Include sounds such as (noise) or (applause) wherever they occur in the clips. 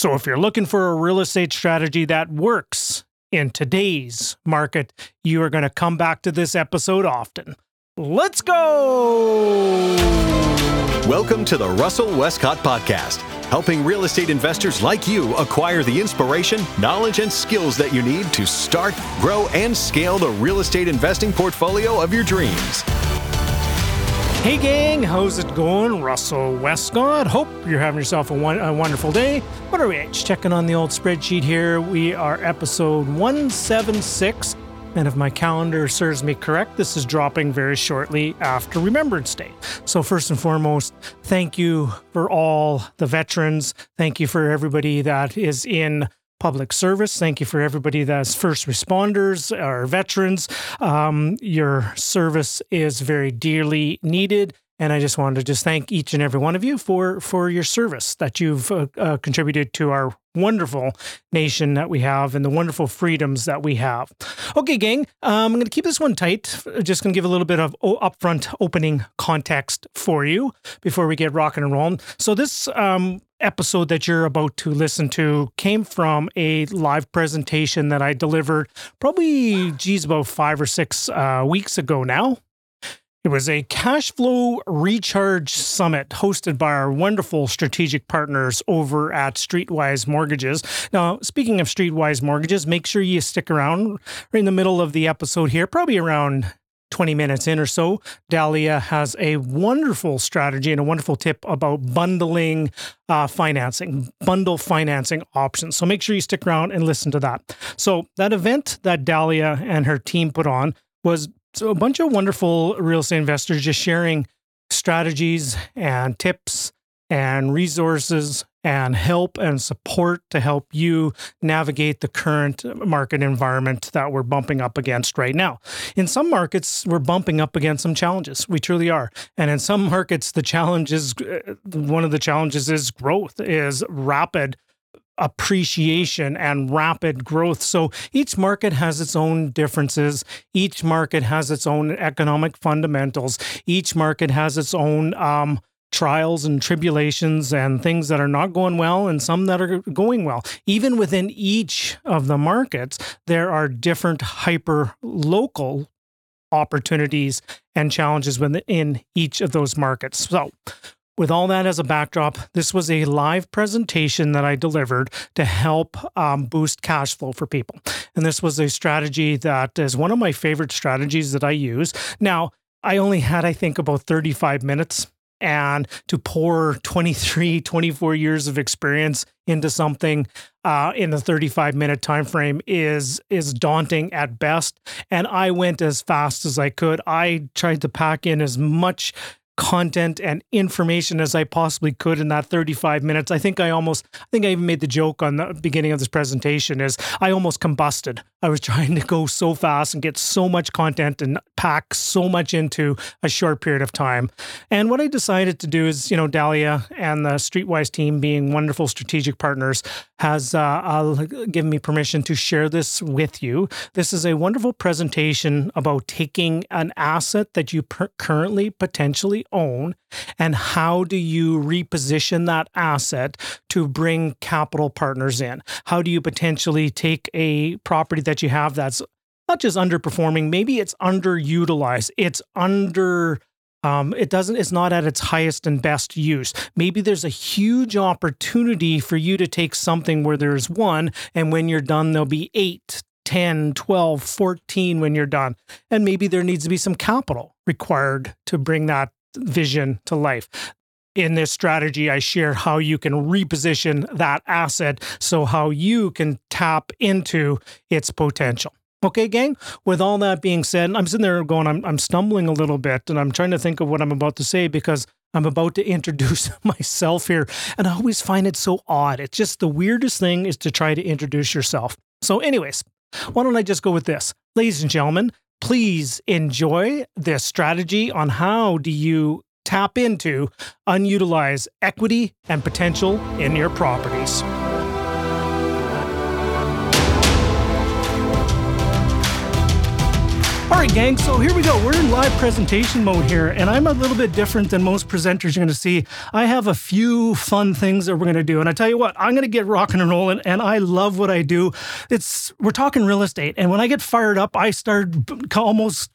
So if you're looking for a real estate strategy that works in today's market, you are going to come back to this episode often. Let's go! Welcome to the Russell Westcott Podcast, helping real estate investors like you acquire the inspiration, knowledge, and skills that you need to start, grow, and scale the real estate investing portfolio of your dreams. Hey, gang, how's it going? Russell Westcott. Hope you're having yourself a, one, a wonderful day. What are we? Just checking on the old spreadsheet here. We are episode 176. And if my calendar serves me correct, this is dropping very shortly after Remembrance Day. So, first and foremost, thank you for all the veterans. Thank you for everybody that is in public service. Thank you for everybody that's first responders or veterans. Um, your service is very dearly needed. And I just wanted to just thank each and every one of you for for your service that you've uh, uh, contributed to our wonderful nation that we have and the wonderful freedoms that we have. Okay, gang, um, I'm going to keep this one tight. Just going to give a little bit of upfront opening context for you before we get rocking and rolling. So this um, episode that you're about to listen to came from a live presentation that I delivered probably, geez, about five or six uh, weeks ago now. It was a cash flow recharge summit hosted by our wonderful strategic partners over at Streetwise Mortgages. Now, speaking of Streetwise Mortgages, make sure you stick around right in the middle of the episode here, probably around 20 minutes in or so, Dahlia has a wonderful strategy and a wonderful tip about bundling uh, financing, bundle financing options. So make sure you stick around and listen to that. So, that event that Dahlia and her team put on was so, a bunch of wonderful real estate investors just sharing strategies and tips and resources and help and support to help you navigate the current market environment that we're bumping up against right now. In some markets, we're bumping up against some challenges. We truly are. And in some (laughs) markets, the challenge is uh, one of the challenges is growth, is rapid appreciation and rapid growth. So each market has its own differences. Each market has its own economic fundamentals. Each market has its own um, trials and tribulations and things that are not going well and some that are going well. Even within each of the markets, there are different hyper local opportunities and challenges within each of those markets. So, with all that as a backdrop, this was a live presentation that I delivered to help um, boost cash flow for people. And this was a strategy that is one of my favorite strategies that I use. Now, I only had, I think, about 35 minutes and to pour 23 24 years of experience into something uh, in a 35 minute time frame is is daunting at best. And i went as fast as i could. I tried to pack in as much content and information as I possibly could in that 35 minutes. I think I almost, I think I even made the joke on the beginning of this presentation is I almost combusted. I was (laughs) trying to go so fast and get so much content and pack so much into a short period of time. And what I decided to do is, you know, Dahlia and the Streetwise team being wonderful strategic partners has uh, given me permission to share this with you. This is a wonderful presentation about taking an asset that you per- currently potentially own and how do you reposition that asset to bring capital partners in? How do you potentially take a property that you have that's not just underperforming, maybe it's underutilized, it's under um, it doesn't it's not at its highest and best use maybe there's a huge opportunity for you to take something where there's one and when you're done there'll be eight 10, 12, 14 when you're done. And maybe there needs to be some capital required to bring that vision to life. In this strategy, I share how you can reposition that asset so how you can tap into its potential. Okay, gang, with all that being said, I'm sitting there going, I'm, I'm stumbling a little bit and I'm trying to think of what I'm about to say because I'm about to (laughs) introduce myself here. And I always find it so odd. It's just the weirdest thing is to try to introduce yourself. So, anyways, why don't I just go with this? Ladies and gentlemen, please enjoy this strategy on how do you tap into unutilized equity and potential in your properties. All right, gang, so here we go. We're in live presentation mode here, and I'm a little bit different than most presenters you're going to see. I have a few fun things that we're going to do, and I tell you what, I'm going to get rocking and rolling, and I love what I do. It's we're talking real estate, and when I get fired up, I start almost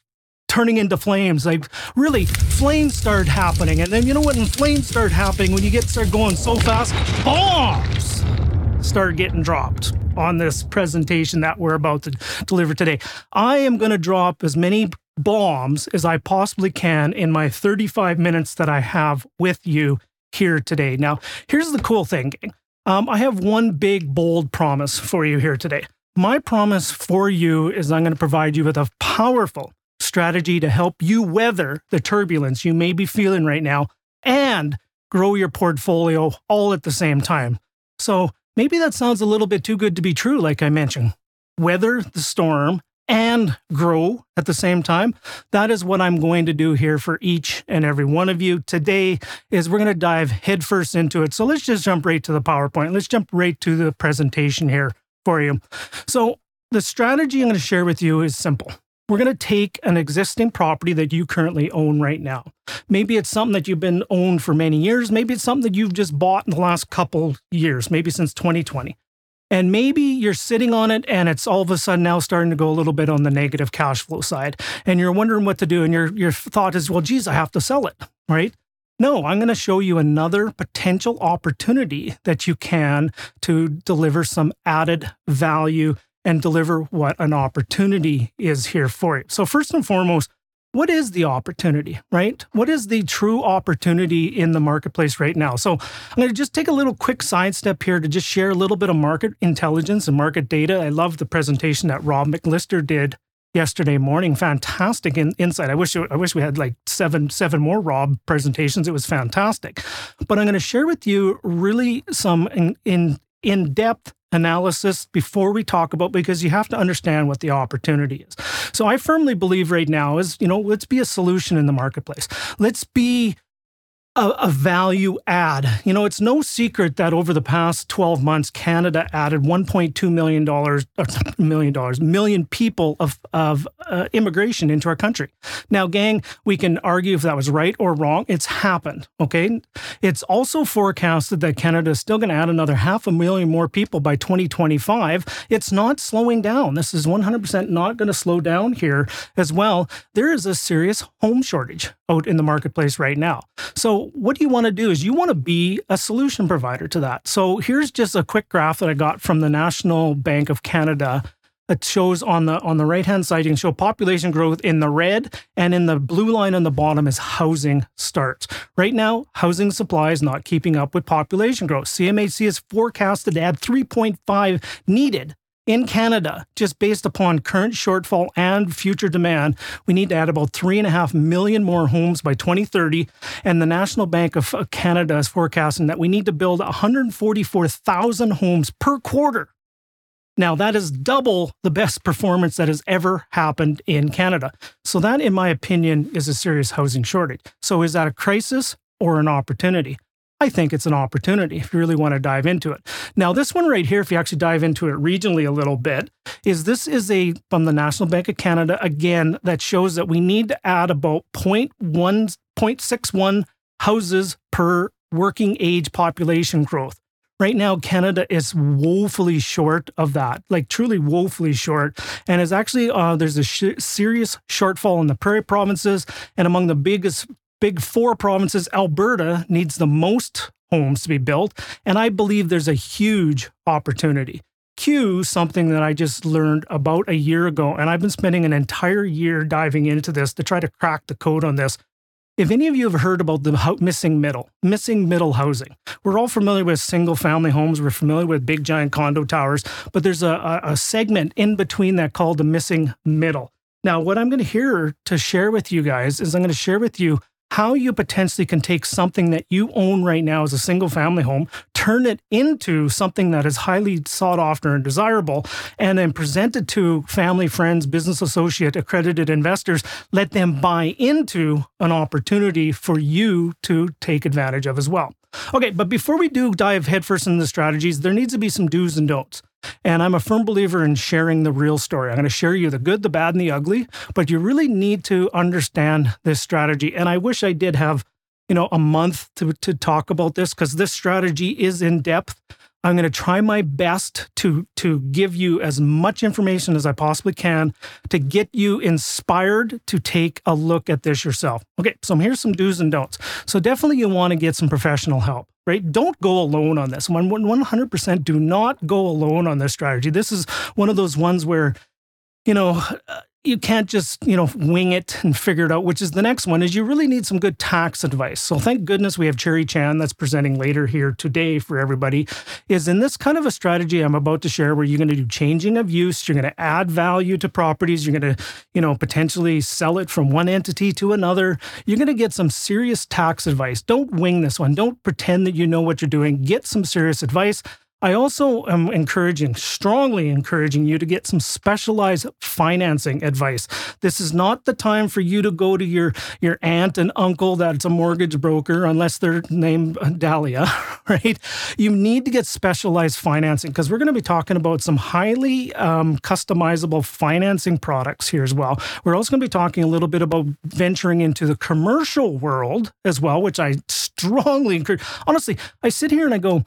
turning into flames. Like really, flames start happening, and then you know what? When flames start happening, when you get start going so fast, bombs start getting dropped on this presentation that we're about to deliver today. I am going to drop as many bombs as I possibly can in my 35 minutes that I have with you here today. Now, here's the cool thing. Um, I have one big, bold promise for you here today. My promise for you is I'm going to provide you with a powerful strategy to help you weather the turbulence you may be feeling right now and grow your portfolio all at the same time. So, Maybe that sounds a little bit too good to be true, like I mentioned. Weather the storm and grow at the same time. That is what I'm going to do here for each and every one of you. Today is we're going to dive headfirst into it. So let's just jump right to the PowerPoint. Let's jump right to the presentation here for you. So the strategy I'm going to share with you is simple we're going to take an existing property that you currently own right now. Maybe it's something that you've been owned for many years. Maybe it's something that you've just bought in the last couple years, maybe since 2020. And maybe you're sitting on it and it's all of a sudden now starting to go a little bit on the negative cash flow side. And you're wondering what to do. And your, your thought is, well, geez, I have to sell it, right? No, I'm going to show you another potential opportunity that you can to deliver some added value and deliver what an opportunity is here for you. So, first and foremost, what is the opportunity, right? What is the true opportunity in the marketplace right now? So, I'm going to just take a little quick side step here to just share a little bit of market intelligence and market data. I love the presentation that Rob McLister did yesterday morning. Fantastic in, insight. I wish I wish we had like seven seven more Rob presentations. It was fantastic. But I'm going to share with you really some in in, in depth analysis before we talk about because you have to understand what the opportunity is. So I firmly believe right now is, you know, let's be a solution in the marketplace. Let's be a, a, value add. You know, it's no secret that over the past 12 months, Canada added 1.2 million dollars, (laughs) million dollars, million people of of uh, immigration into our country. Now, gang, we can argue if that was right or wrong. It's happened. Okay, it's also forecasted that Canada is still going to add another half a million more people by 2025. It's not slowing down. This is 100% not going to slow down here as well. There is a serious home shortage out in the marketplace right now. So what do you want to do is you want to be a solution provider to that. So here's just a quick graph that I got from the National Bank of Canada. It shows on the on the right hand side, you can show population growth in the red, and in the blue line on the bottom is housing starts. Right now, housing supply is not keeping up with population growth. CMHC is forecasted to add 3.5 needed in Canada, just based upon current shortfall and future demand, we need to add about three and a half million more homes by 2030. And the National Bank of Canada is forecasting that we need to build 144,000 homes per quarter. Now, that is double the best performance that has ever happened in Canada. So, that, in my opinion, is a serious housing shortage. So, is that a crisis or an opportunity? I think it's an opportunity if you really want to dive into it. Now, this one right here, if you actually dive into it regionally a little bit, is this is a from the National Bank of Canada again that shows that we need to add about 0.1, 0.61 houses per working age population growth. Right now, Canada is woefully short of that, like truly woefully short. And it's actually, uh, there's a sh- serious shortfall in the prairie provinces. And among the biggest big four provinces, Alberta needs the most homes to be built. And I believe there's a huge opportunity. Q, something that I just learned about a year ago, and I've been spending an entire year diving into this to try to crack the code on this. If any of you have heard about the missing middle, missing middle housing, we're all familiar with single family homes. We're familiar with big giant condo towers, but there's a, a segment in between that called the missing middle. Now, what I'm going to hear to share with you guys is I'm going to share with you how you potentially can take something that you own right now as a single family home, turn it into something that is highly sought after and desirable, and then present it to family, friends, business associate, accredited investors, let them buy into an opportunity for you to take advantage of as well. Okay, but before we do dive headfirst into the strategies, there needs to be some do's and don'ts. And I'm a firm believer in sharing the real story. I'm going to share you the good, the bad, and the ugly, but you really need to understand this strategy. And I wish I did have, you know, a month to, to talk about this because this strategy is in depth. I'm going to try my best to to give you as much information as I possibly can to get you inspired to take a look at this yourself. Okay, so here's some do's and don'ts. So definitely you want to get some professional help, right? Don't go alone on this. 100% do not go alone on this strategy. This is one of those ones where you know, you can't just you know wing it and figure it out which is the next one is you really need some good tax advice. So thank goodness we have cherry chan that's presenting later here today for everybody is in this kind of a strategy i'm about to share where you're going to do changing of use you're going to add value to properties you're going to you know potentially sell it from one entity to another. You're going to get some serious tax advice. Don't wing this one. Don't pretend that you know what you're doing. Get some serious advice I also am encouraging, strongly encouraging you to get some specialized financing advice. This is not the time for you to go to your, your aunt and uncle that's a mortgage broker, unless they're named Dahlia, (laughs) right? You need to get specialized financing because we're going to be talking about some highly um, customizable financing products here as well. We're also going to be talking a little bit about venturing into the commercial world as well, which I (laughs) strongly encourage. Honestly, I sit here and I go,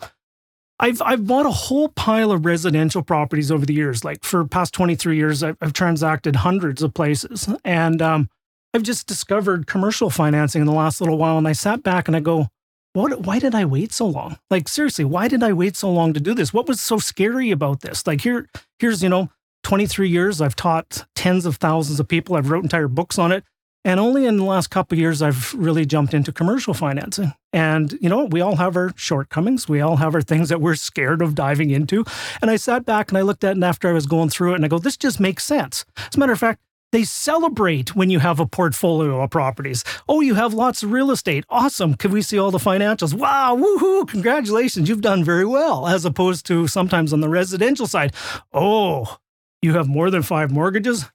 I've I've bought a whole pile of residential properties over the years. Like for past 23 years, I've, I've transacted hundreds of places, and um, I've just discovered commercial financing in the last little while. And I sat back and I go, "What? Why did I wait so long? Like seriously, why did I wait so long to do this? What was so scary about this? Like here, here's you know, 23 years. I've taught tens of thousands of people. I've wrote entire books on it. And only in the last couple years, I've really jumped into commercial financing. And, you know, we all have our shortcomings. We all have our things that we're scared of diving into. And I sat back and I looked at it And after I was going through it and I go, this just makes sense. As a matter of fact, they celebrate when you have a portfolio of properties. Oh, you have lots of real estate. Awesome. Can we see all the financials? Wow, woohoo, congratulations. You've done very well. As opposed to sometimes on the residential side. Oh, you have more than five mortgages?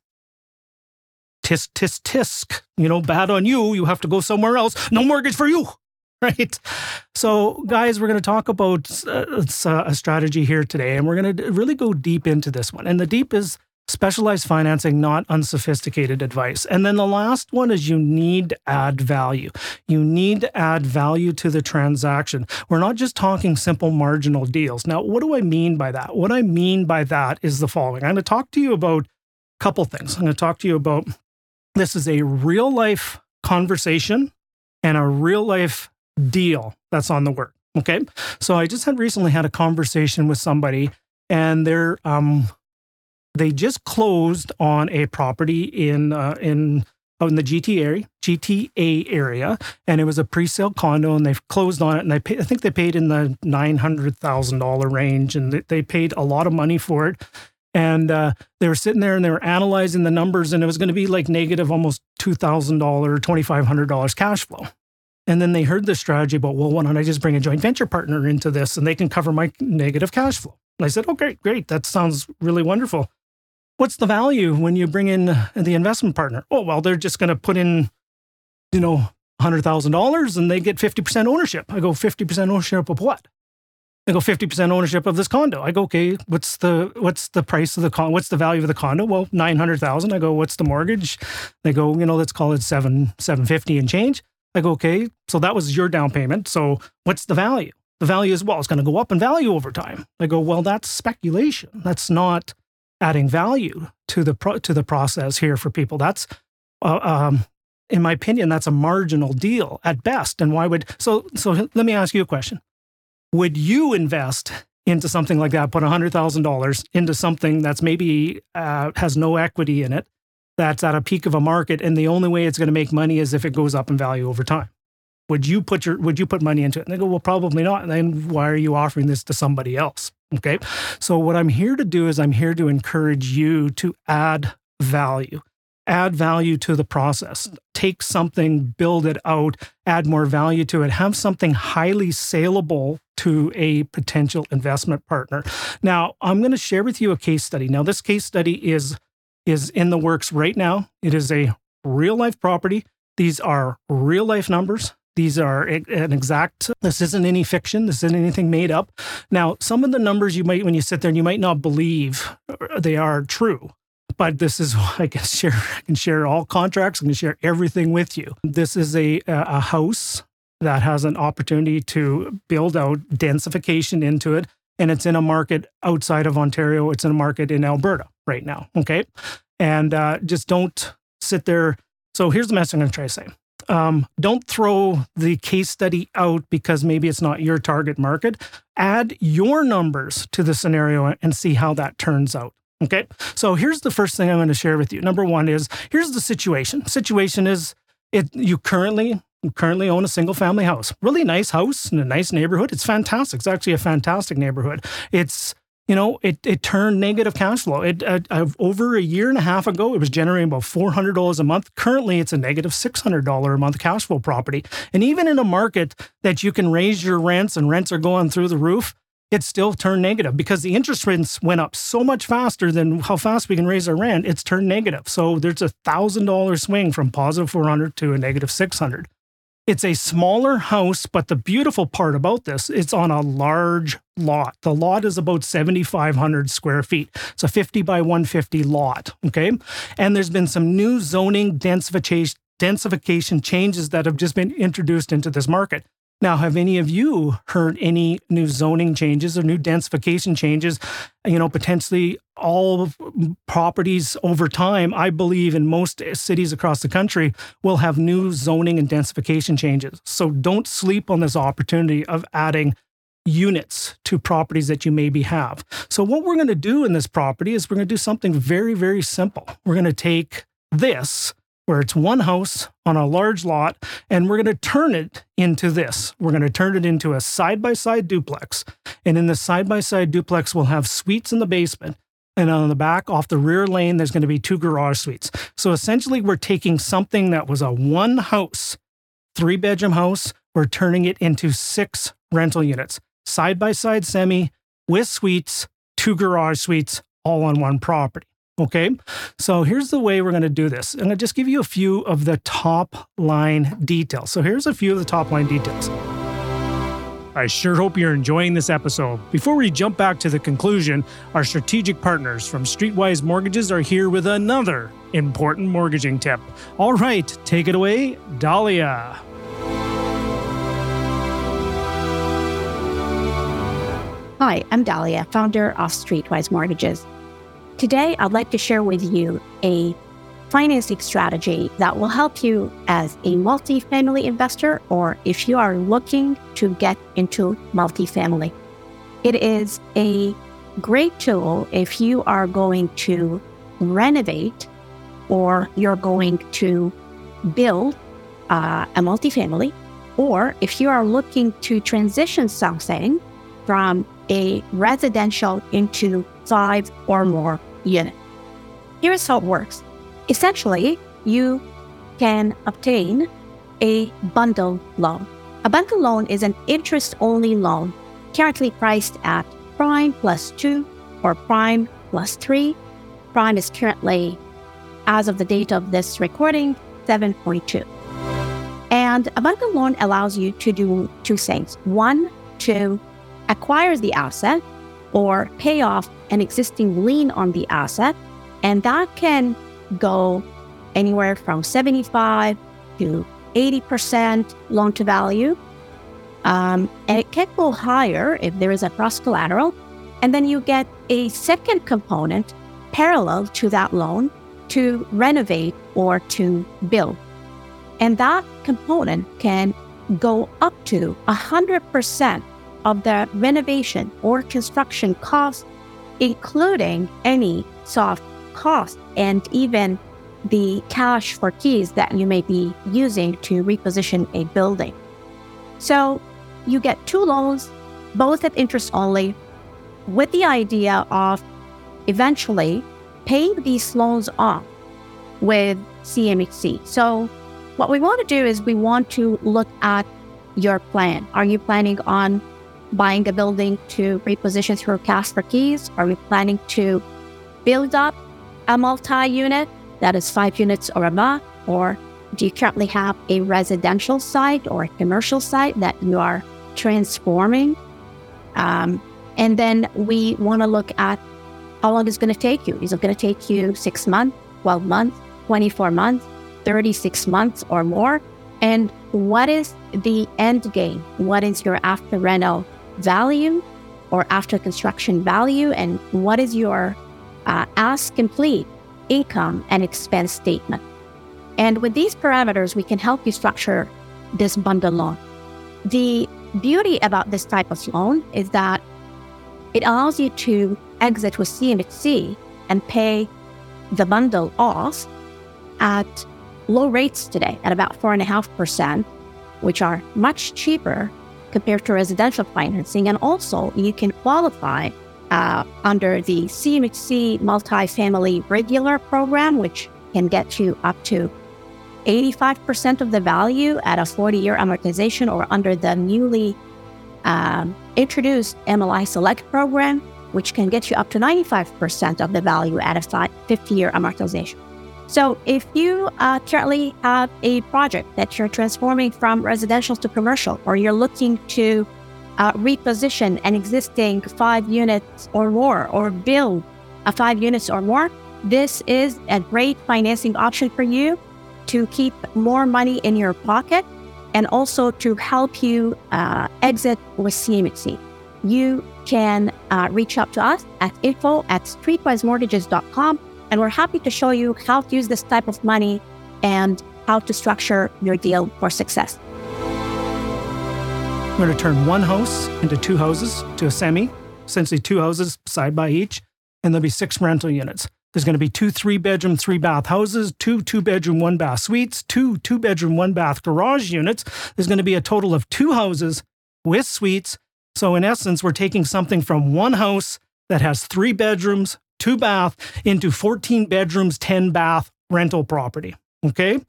Tisk, tisk, tisk. You know, bad on you. You have to go somewhere else. No mortgage for you. (laughs) Right. So, guys, we're going to talk about uh, uh, a strategy here today, and we're going to really go deep into this one. And the deep is specialized financing, not unsophisticated advice. And then the last one is you need to add value. You need to add value to the transaction. We're not just talking simple marginal deals. Now, what do I mean by that? What I mean by that is the following I'm going to talk to you about a couple things. I'm going to talk to you about this is a real life conversation and a real life deal that's on the work. Okay. So I just had recently had a conversation with somebody and they're, um, they just closed on a property in, uh, in, in the GTA area, GTA area, and it was a pre-sale condo, and they've closed on it, and they pay, I think they paid in the nine hundred thousand dollar range, and they paid a lot of money for it. And uh, they were sitting there and they were analyzing the numbers, and it was going to be like negative almost $2,000, $2,500 cash flow. And then they heard the strategy about, well, why don't I just bring a joint venture partner into this and they can cover my negative cash flow? And I said, oh, great, great. That sounds really wonderful. What's the value when you bring in the investment partner? Oh, well, they're just going to put in, you know, $100,000 and they get 50% ownership. I go, 50% ownership of what? They go 50% ownership of this condo. I go, okay, what's the what's the price of the condo? What's the value of the condo? Well, 900,000. I go, what's the mortgage? They go, you know, let's call it 7 750 and change. I go, okay, so that was your down payment. So what's the value? The value is well, it's going to go up in value over time. I go, well, that's speculation. That's not adding value to the pro- to the process here for people. That's uh, um, in my opinion, that's a marginal deal at best. And why would so so let me ask you a question would you invest into something like that, put $100,000 into something that's maybe uh, has no equity in it, that's at a peak of a market, and the only way it's going to make money is if it goes up in value over time? Would you put your would you put money into it? And they go, well, probably not. And then why are you offering this to somebody else? Okay. So what I'm here to do is I'm here to encourage you to add value add value to the process. Take something, build it out, add more value to it, have something highly saleable to a potential investment partner. Now, I'm going to share with you a case study. Now, this case study is is in the works right now. It is a real life property. These are real life numbers. These are an exact, this isn't any fiction. This isn't anything made up. Now, some of the numbers you might, when you sit there and you might not believe uh, they are true, but this is (laughs) I can share. I can share all contracts. I can share everything with you. This is a a house that has an opportunity to build out densification into it, and it's in a market outside of Ontario. It's in a market in Alberta right now. Okay, and uh, just don't sit there. So here's the message I'm going to try to say um, don't throw the case study out because maybe it's not your target market. Add your numbers to the scenario and see how that turns out. Okay. So here's the first thing I'm going to share with you. Number one is here's the situation. Situation is it you currently currently own a single family house. Really nice house in a nice neighborhood. It's fantastic. It's actually a fantastic neighborhood. It's you know, it, it turned negative cash flow. It uh, uh, over a year and a half ago, it was generating about four hundred dollars a month. Currently, it's a negative six hundred dollar a month cash flow property. And even in a market that you can raise your rents and rents are going through the roof, it still turned negative because the interest rates went up so much faster than how fast we can raise our rent. It's turned negative. So there's a thousand dollar swing from positive four hundred to a negative six hundred. It's a smaller house, but the beautiful part about this, it's on a large lot. The lot is about 7,500 square feet. It's a 50 by 150 lot. Okay. And there's been some new zoning densification densification changes that have just been introduced into this market. Now, have any of you heard any new zoning changes or new densification changes? You know, potentially all mm, properties over time, I believe in most cities across the country, will have new zoning and densification changes. So don't sleep on this opportunity of adding units to properties that you maybe have. So, what we're going to do in this property is we're going to do something very, very simple. We're going to take this where it's one house on a large lot, and we're going to turn it into this. We're going to turn it into a side by side duplex. And in the side by side duplex, we'll have suites in the basement. And on the back, off the rear lane, there's going to be two garage suites. So essentially, we're taking something that was a one house, three bedroom house, we're turning it into six rental units, side by side semi with suites, two garage suites, all on one property. Okay, so here's the way we're going to do this. I'm going to just give you a few of the top line details. So here's a few of the top line details. I sure hope you're enjoying this episode. Before we jump back to the conclusion, our strategic partners from Streetwise Mortgages are here with another important mortgaging tip. All right, take it away, Dahlia. Hi, I'm Dahlia, founder of Streetwise Mortgages. Today, I'd like to share with you a financing strategy that will help you as a multifamily investor or if you are looking to get into multifamily. It is a great tool if you are going to renovate or you're going to build uh, a multifamily, or if you are looking to transition something from a residential into five or more units. Here's how it works. Essentially, you can obtain a bundle loan. A bundle loan is an interest only loan currently priced at prime plus two or prime plus three. Prime is currently, as of the date of this recording, 7.2. And a bundle loan allows you to do two things. One, to acquire the asset or pay off an existing lien on the asset. And that can go anywhere from 75 to 80% loan to value. Um, and it can go higher if there is a cross collateral. And then you get a second component parallel to that loan to renovate or to build. And that component can go up to 100% of the renovation or construction costs, including any soft costs and even the cash for keys that you may be using to reposition a building. So you get two loans, both at interest only, with the idea of eventually paying these loans off with CMHC. So what we want to do is we want to look at your plan. Are you planning on buying a building to reposition through cash for keys? Are we planning to build up a multi unit that is five units or above? Or do you currently have a residential site or a commercial site that you are transforming? Um, and then we want to look at how long it's going to take you. Is it going to take you six months, 12 months, 24 months, 36 months or more? And what is the end game? What is your after rental value or after construction value? And what is your uh, as complete income and expense statement? And with these parameters, we can help you structure this bundle loan. The beauty about this type of loan is that it allows you to exit with CMHC and pay the bundle off at low rates today at about 4.5%, which are much cheaper compared to residential financing. And also, you can qualify uh, under the CMHC multifamily regular program, which can get you up to 85% of the value at a 40 year amortization or under the newly um, introduced MLI Select program, which can get you up to 95% of the value at a 50 year amortization. So, if you uh, currently have a project that you're transforming from residential to commercial, or you're looking to uh, reposition an existing five units or more, or build a five units or more, this is a great financing option for you to keep more money in your pocket and also to help you uh, exit with CMHC. You can uh, reach out to us at info at streetwisemortgages.com and we're happy to show you how to use this type of money and how to structure your deal for success. We're going to turn one house into two houses to a semi, essentially two houses side by each, and there'll be six rental units. There's going to be two three bedroom, three bath houses, two two bedroom, one bath suites, two two bedroom, one bath garage units. There's going to be a total of two houses with suites. So, in essence, we're taking something from one house that has three bedrooms, two bath into 14 bedrooms, 10 bath rental property. Okay.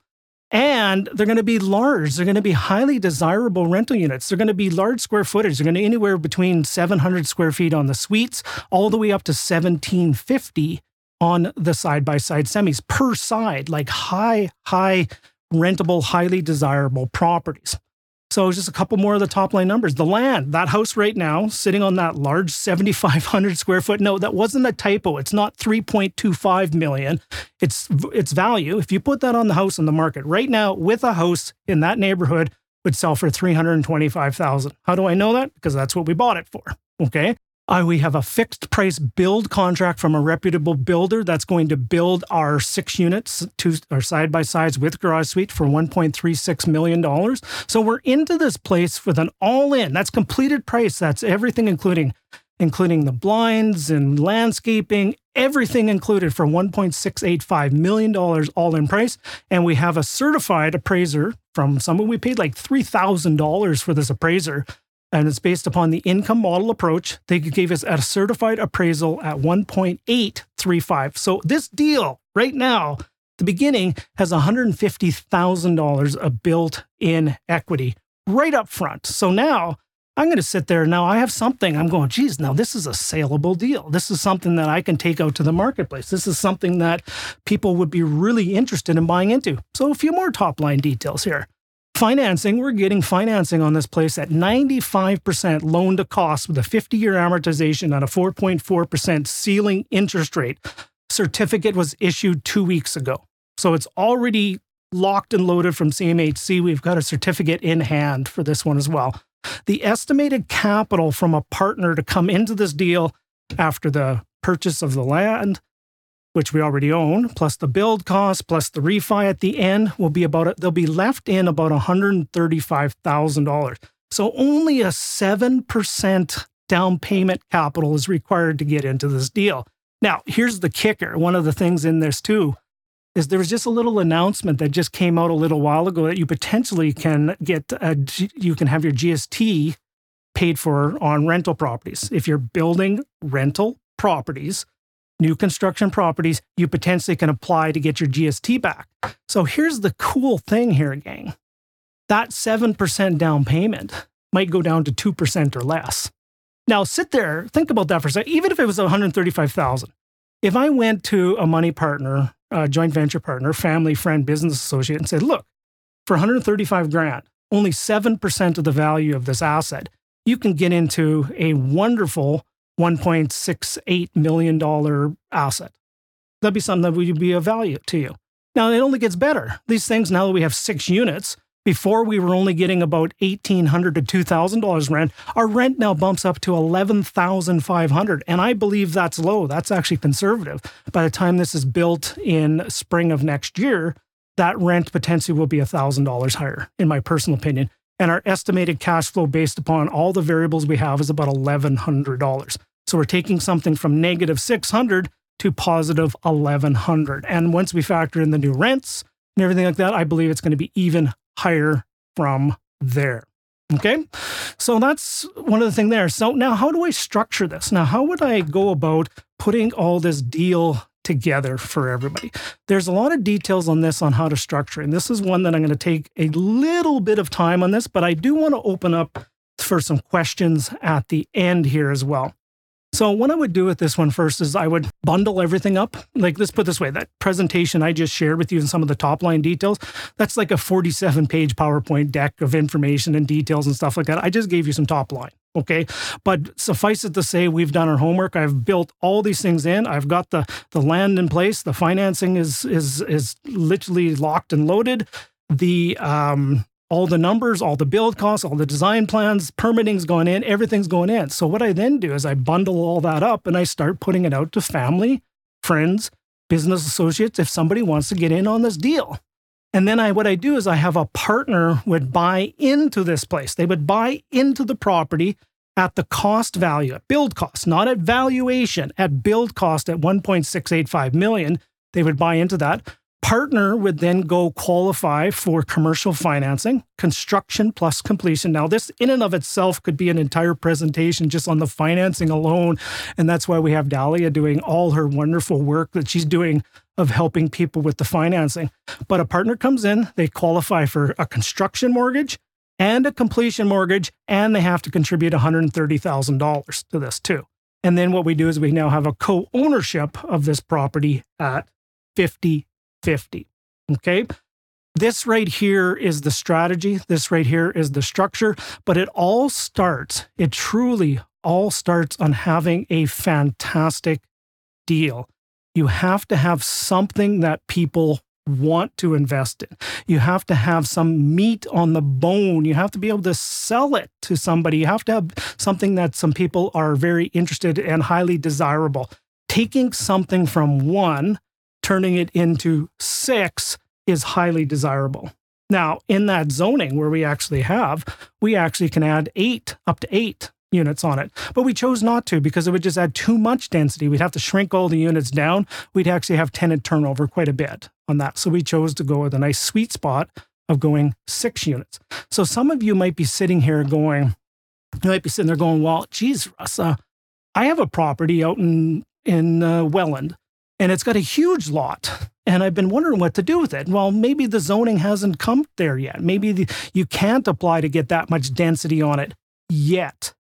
And they're going to be large. They're going to be highly desirable rental units. They're going to be large square footage. They're going to be anywhere between 700 square feet on the suites, all the way up to 1750 on the side by side semis per side, like high, high rentable, highly desirable properties. So just a couple more of the top line numbers. The land, that house right now, sitting on that large 7,500 (laughs) square foot. No, that wasn't a typo. It's not 3.25 million. It's its value. If you put that on the house on the market right now, with a house in that neighborhood, would sell for 325,000. How do I know that? Because that's what we bought it for. Okay. Uh, we have a fixed price build contract from a reputable builder that's going to build our six units, two or side by sides with garage suite for $1.36 million. So we're into this place with an all in. That's completed price. That's everything, including including the blinds and landscaping, everything included for $1.685 million all in price. And we have a certified appraiser from someone we paid like $3,000 for this appraiser and it's based upon the income model approach. They gave us a certified appraisal at 1.835. So this deal right now, the beginning has $150,000 of built-in equity right up front. So now I'm going to sit there. Now I have something. I'm going, geez, now this is a saleable deal. This is something that I can take out to the marketplace. This is something that people would be really interested in buying into. So a few more top line details here. Financing, we're getting financing on this place at 95% loan to cost with a 50 year amortization at a 4.4% ceiling interest rate. Certificate was issued two weeks ago. So it's already locked and loaded from CMHC. We've got a certificate in hand for this one as well. The estimated capital from a partner to come into this deal after the purchase of the land which we already own, plus the build cost, plus the refi at the end will be about, they'll be left in about $135,000. So only a 7% down payment capital is required to get into this deal. Now, here's the kicker. One of the things in this too is there was just a little announcement that just came out a little while ago that you potentially can get a, you can have your GST paid for on rental properties. If you're building rental properties, new construction properties, you potentially can apply to get your GST back. So here's the cool thing here, gang. That 7% down payment might go down to 2% or less. Now sit there, think about that for a second. Even if it was 135,000, if I went to a money partner, a joint venture partner, family, friend, business associate and said, look, for 135 grand, only 7% of the value of this asset, you can get into a wonderful $1.68 million asset. That'd be something that would be of value to you. Now, it only gets better. These things, now that we have six units, before we were only getting about 1,800 to $2,000 rent. Our rent now bumps up to 11,500. And I believe that's low. That's actually conservative. By the time this is built in spring of next year, that rent potentially will be $1,000 higher, in my personal opinion. And our estimated cash flow based upon all the variables we have is about $1,100. So we're taking something from negative 600 to positive 1100. And once we factor in the new rents and everything like that, I believe it's going to be even higher from there. Okay. So that's one of the things there. So now how do I structure this? Now, how would I go about putting all this deal together for everybody? There's a lot of details on this on how to structure. And this is one that I'm going to take a little bit of time on this, but I do want to open up for some questions at the end here as well. So what I would do with this one first is I would bundle everything up. Like let's put this way, that presentation I just shared with you and some of the top line details, that's like a 47 page PowerPoint deck of information and details and stuff like that. I just gave you some top line. Okay. But suffice it to say, we've done our homework. I've built all these things in. I've got the the land in place. The financing is is is literally locked and loaded. The um all the numbers, all the build costs, all the design plans, permitting's going in, everything's going in. So what I then do is I bundle all that up and I start putting it out to family, friends, business associates if somebody wants to get in on this deal. And then I what I do is I have a partner would buy into this place. They would buy into the property at the cost value, at build cost, not at valuation, at build cost at 1.685 million. They would buy into that partner would then go qualify for commercial financing, construction plus completion. Now, this in and of itself could be an entire presentation just on the financing alone. And that's why we have Dahlia doing all her wonderful work that she's doing of helping people with the financing. But a partner comes in, they qualify for a construction mortgage and a completion mortgage, and they have to contribute $130,000 to this too. And then what we do is we now have a co ownership of this property at 50 50. Okay. This right here is the strategy. This right here is the structure, but it all starts, it truly all starts on having a fantastic deal. You have to have something that people want to invest in. You have to have some meat on the bone. You have to be able to sell it to somebody. You have to have something that some people are very interested and highly desirable. Taking something from one turning it into six is highly desirable. Now, in that zoning where we actually have, we actually can add eight, up to eight units on it. But we chose not to because it would just add too much density. We'd have to shrink all the units down. We'd actually have tenant turnover quite a bit on that. So we chose to go with a nice sweet spot of going six units. So some of you might be sitting here going, you might be sitting there going, well, geez, Russ, uh, I have a property out in, in uh, Welland and it's got a huge lot. And I've been wondering what to do with it. Well, maybe the zoning hasn't come there yet. Maybe the, you can't apply to get that much density on it yet.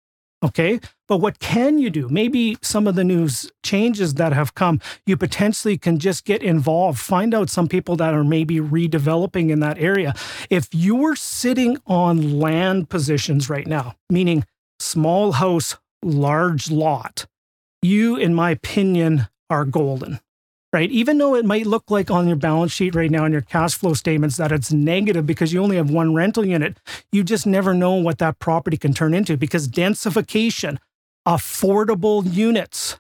Okay. But what can you do? Maybe some of the news changes that have come, you potentially can just get involved, find out some people that are maybe redeveloping in that area. If you're sitting on land positions right now, meaning small house, large lot, you, in my opinion, are golden, right? Even though it might look like on your balance sheet right now in your cash flow statements that it's negative because you only have one rental unit, you just never know what that property can turn into because densification, affordable units,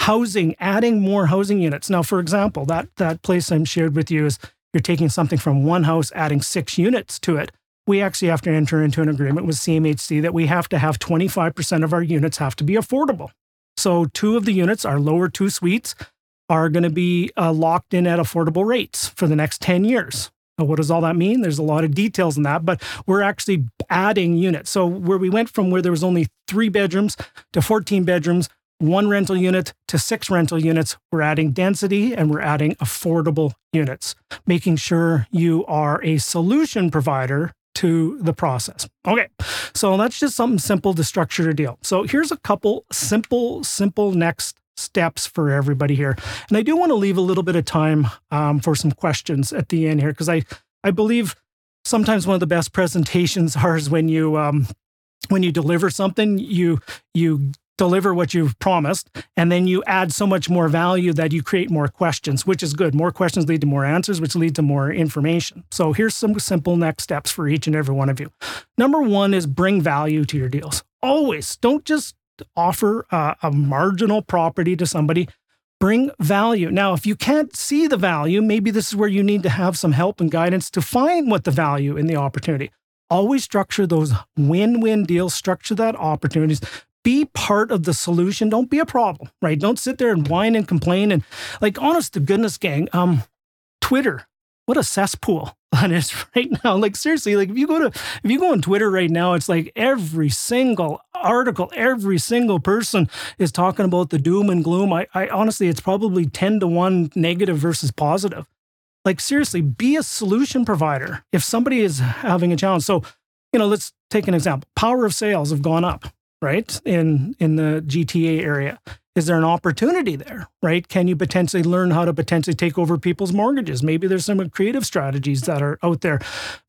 housing, adding more housing units. Now, for example, that that place I'm shared with you is you're taking something from one house, adding six units to it. We actually have to enter into an agreement with CMHC that we have to have 25% of our units have to be affordable. So, two of the units, are lower two suites, are going to be uh, locked in at affordable rates for the next 10 years. Now, what does all that mean? There's a lot of details in that, but we're actually adding units. So, where we went from where there was only three bedrooms to 14 bedrooms, one rental unit to six rental units, we're adding density and we're adding affordable units, making sure you are a solution provider to the process. Okay, so that's just something simple to structure a deal. So here's a couple simple, simple next steps for everybody here. And I do want to leave a little bit of time um, for some questions at the end here because I, I believe sometimes one of the best presentations (laughs) are is when you um, when you deliver something, you you deliver what you've promised and then you add so much more value that you create more questions which is good. More questions lead to more answers which lead to more information. So here's some simple next steps for each and every one of you. Number one is bring value to your deals. Always. Don't just offer a, a marginal property to somebody bring value. Now, if you can't see the value, maybe this is where you need to have some help and guidance to find what the value in the opportunity. Always structure those win win deals, structure that opportunities. Be part of the solution. Don't be a problem, right? Don't sit there and whine and complain. And like, honest to goodness, gang, um, Twitter, what a cesspool (laughs) is right now. Like seriously, like if you go to if you go on Twitter right now, it's like every single article, every single person is talking about the doom and gloom. I, I honestly, it's probably 10 to 1 negative versus positive. Like seriously, be a solution provider if somebody is having a challenge. So, you know, let's take an example. Power of sales have gone up, right? In in the GTA area is there an opportunity there, right? Can you potentially learn how to potentially take over people's mortgages? Maybe there's some creative strategies that are out there.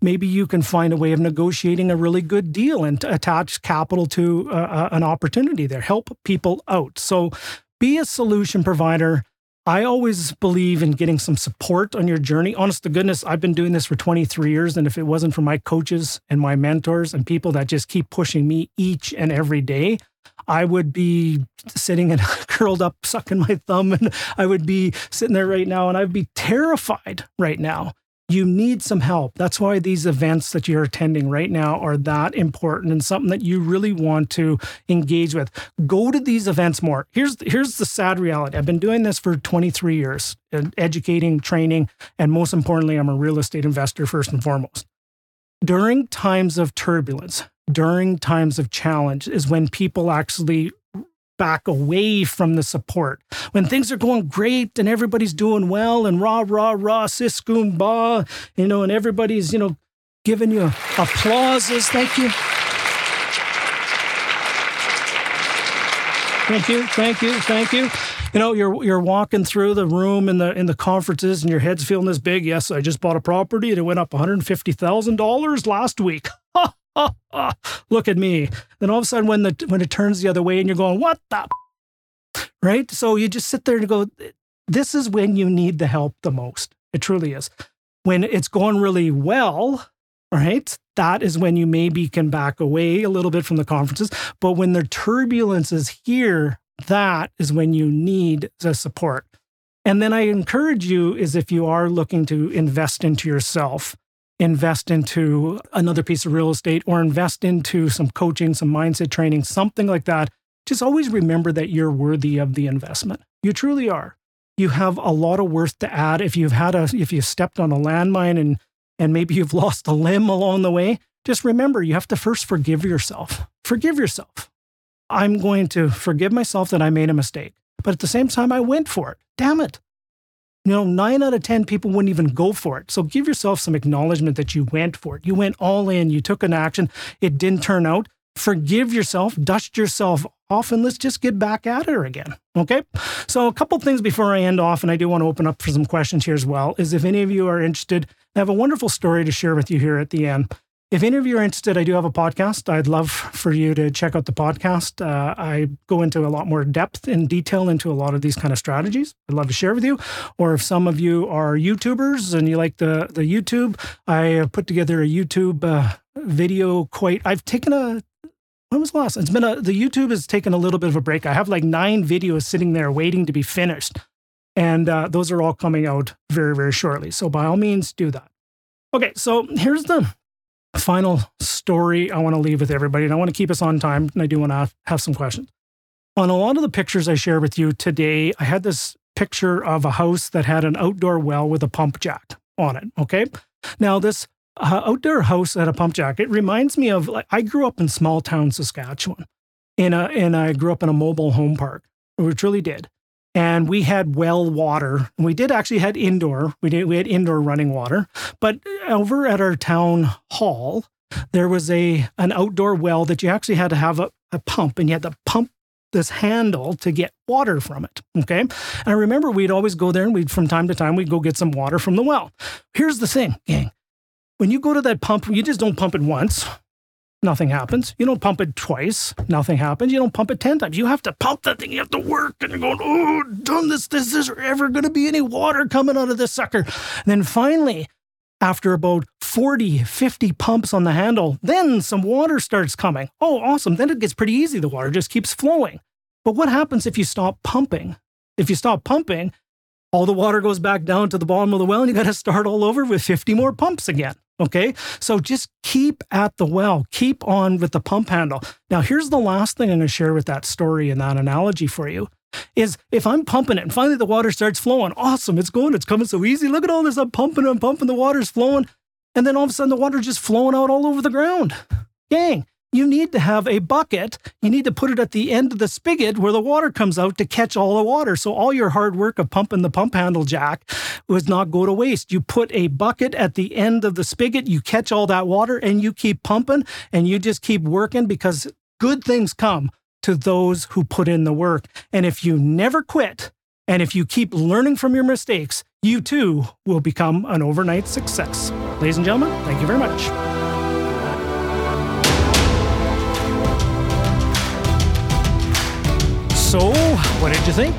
Maybe you can find a way of negotiating a really good deal and attach capital to uh, uh, an opportunity there. Help people out. So be a solution provider. I always believe in getting some support on your journey. Honest to goodness, I've been doing this for 23 years. And if it wasn't for my coaches and my mentors and people that just keep pushing me each and every day, I would be sitting and (laughs) curled up, sucking my thumb, and I would be sitting there right now and I'd be terrified right now. You need some help. That's why these events that you're attending right now are that important and something that you really want to engage with. Go to these events more. Here's here's the sad reality. I've been doing this for 23 years, uh, educating, training, and most importantly, I'm a real estate investor first and foremost. During times of turbulence, during times of challenge is when people actually back away from the support. When things are going great and everybody's doing well and rah, rah, rah, siskum ba, you know, and everybody's, you know, giving you applauses. Thank you. Thank you, thank you, thank you. You know, you're you're walking through the room in the in the conferences and your head's feeling this big. Yes, I just bought a property and it went up $150,000 last week. (laughs) Oh, oh, look at me. Then all of a sudden, when the when it turns the other way, and you're going, what the, right? So you just sit there and go, this is when you need the help the most. It truly is. When it's going really well, right? That is when you maybe can back away a little bit from the conferences. But when the turbulence is here, that is when you need the support. And then I encourage you is if you are looking to invest into yourself, invest into another piece of real estate or invest into some coaching, some mindset training, something like that, just always remember that you're worthy of the investment. You truly are. You have a lot of worth to add. If you've had a, if you've stepped on a landmine and and maybe you've (laughs) lost a limb along the way, just remember you have to first forgive yourself. Forgive yourself. I'm going to forgive myself that I made a mistake, but at the same time, I went for it. Damn it. You know, nine out of 10 people wouldn't even go for it. So give yourself some acknowledgement that you went for it. You went all in, you took an action, it didn't turn out. Forgive yourself, dust yourself off, and let's just get back at it again. Okay. So, a couple things before I end off, and I do want to open up for some questions here as well, is if any of you are interested, I have a wonderful story to share with you here at the end. If any of you are interested, I do have a podcast. I'd love for you to check out the podcast. Uh, I go into a lot more depth and detail into a lot of these kind of strategies. I'd love to share with you. Or if some of you are YouTubers and you like the the YouTube, I put together a YouTube uh, video. Quite, I've taken a. When was the last? It's been a. The YouTube has taken a little bit of a break. I have like nine videos sitting there waiting to be finished, and uh, those are all coming out very very shortly. So by all means, do that. Okay, so here's the final story I want to leave with everybody, and I want to keep us on time, and I do want to have some questions. On a lot of the pictures I share with you today, I had this picture of a house that had an outdoor well with a pump jack on it. Okay. Now, this uh, outdoor house at a pump jack, it reminds me of like I grew up in small town Saskatchewan, in a, and I grew up in a mobile home park. which really did and we had well water. We did actually had indoor. We did we had indoor running water, but over at our town hall, there was a an outdoor well that you actually had to have a, a pump, and you had to pump this handle to get water from it. Okay, and I remember we'd always go there, and we'd from time to time we'd go get some water from the well. Here's the thing, gang. when you go to that pump, you just don't pump it once. Nothing happens. You don't pump it twice. Nothing happens. You don't pump it 10 times. You have to pump that thing. You have to work. And you're going, oh, done this. This is ever going to be any water coming out of this sucker. And then finally, after about 40, 50 pumps on the handle, then some water starts coming. Oh, awesome. Then it gets pretty easy. The water just keeps flowing. But what happens if you stop pumping? If you stop pumping, all the water goes back down to the bottom of the well and you got to start all over with 50 more pumps again. Okay. So just keep at the well, keep on with the pump handle. Now, here's the last thing I'm going to share with that story and that analogy for you is if I'm pumping it and finally the water starts flowing, awesome, it's going, it's coming so easy. Look at all this, I'm pumping, I'm pumping, the water's flowing. And then all of a sudden the water's just flowing out all over the ground. Gang, you need to have a bucket. You need to put it at the end of the spigot where the water comes out to catch all the water. So all your hard work of pumping the pump handle jack was not go to waste. You put a bucket at the end of the spigot, you catch all that water and you keep pumping and you just keep working because good things come to those who put in the work. And if you never quit and if you keep learning from your mistakes, you too will become an overnight success. Ladies and gentlemen, thank you very much. So, what did you think?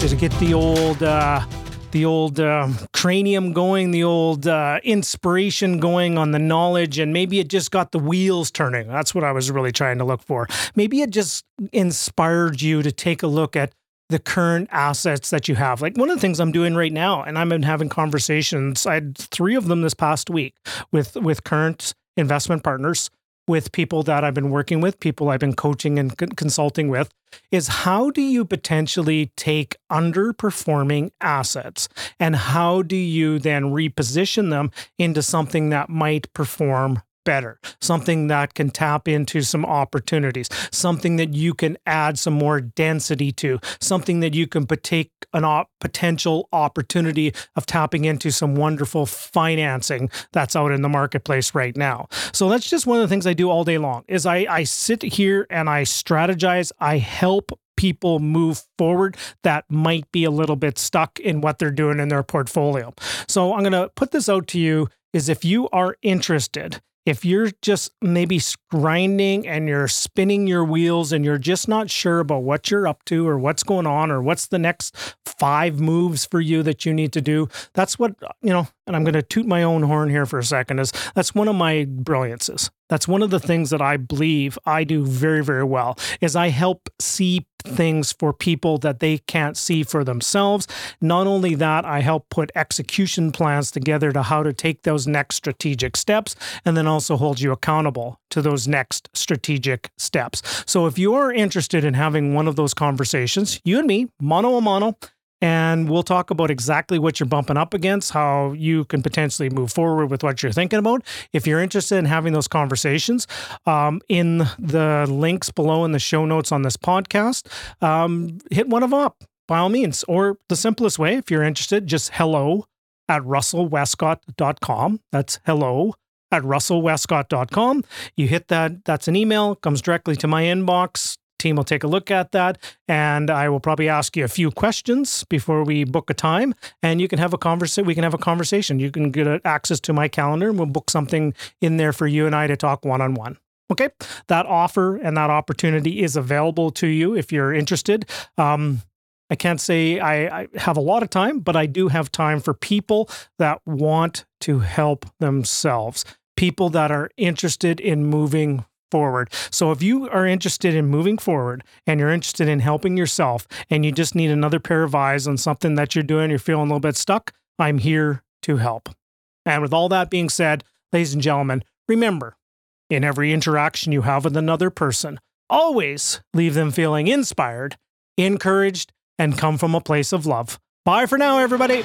Did it get the old, uh, the old uh, cranium going, the old uh, inspiration going on the knowledge, and maybe it just got the wheels turning? That's what I was really trying to look for. Maybe it just inspired you to take a look at the current assets that you have. Like one of the things I'm doing right now, and I've been having conversations. I had three of them this past week with with current investment partners with people that I've been working with, people I've been coaching and consulting with, is how do you potentially take underperforming assets? And how do you then reposition them into something that might perform better, something that can tap into some opportunities, something that you can add some more density to, something that you can take an op- potential opportunity of tapping into some wonderful financing that's out in the marketplace right now. So that's just one of the things I do all day long is I, I sit here and I strategize, I help people move forward that might be a little bit stuck in what they're doing in their portfolio. So I'm going to put this out to you is if you are interested if you're just maybe grinding and you're spinning your wheels and you're just not sure about what you're up to or what's going on or what's the next five moves for you that you need to do, that's what, uh, you know, and I'm going to toot my own horn here for a second, is that's one of my brilliances. That's one of the things that I believe I do very, very well is I help see things for people that they can't see for themselves. Not only that, I help put execution plans together to how to take those next strategic steps and then also hold you accountable to those next strategic steps. So if you are interested in having one of those conversations, you and me, mano a mano, and we'll talk about exactly what you're bumping up against, how you can potentially move forward with what you're thinking about. If you're interested in having those conversations, um, in the links below in the show notes on this podcast, um, hit one of them up by all means. Or the simplest way, if you're interested, just hello at russellwestcott.com. That's hello at russellwestcott.com. You hit that, that's an email, comes directly to my inbox team will take a look at that and I will probably ask you a few questions before we book a time and you can have a conversation we can have a conversation. You can get access to my calendar and we'll book something in there for you and I to talk one on one okay? That offer and that opportunity is available to you if you're interested. Um, I can't say I, I, have a lot of time, but I do have time for people that want to help themselves, people that are interested in moving forward. So if you are interested in moving forward and you're interested in helping yourself and you just need another pair of eyes on something that you're doing, you're feeling a little bit stuck, I'm here to help. And with all that being said, ladies and gentlemen, remember in every interaction you have with another person, always leave them feeling inspired, encouraged, and come from a place of love. Bye for now, everybody.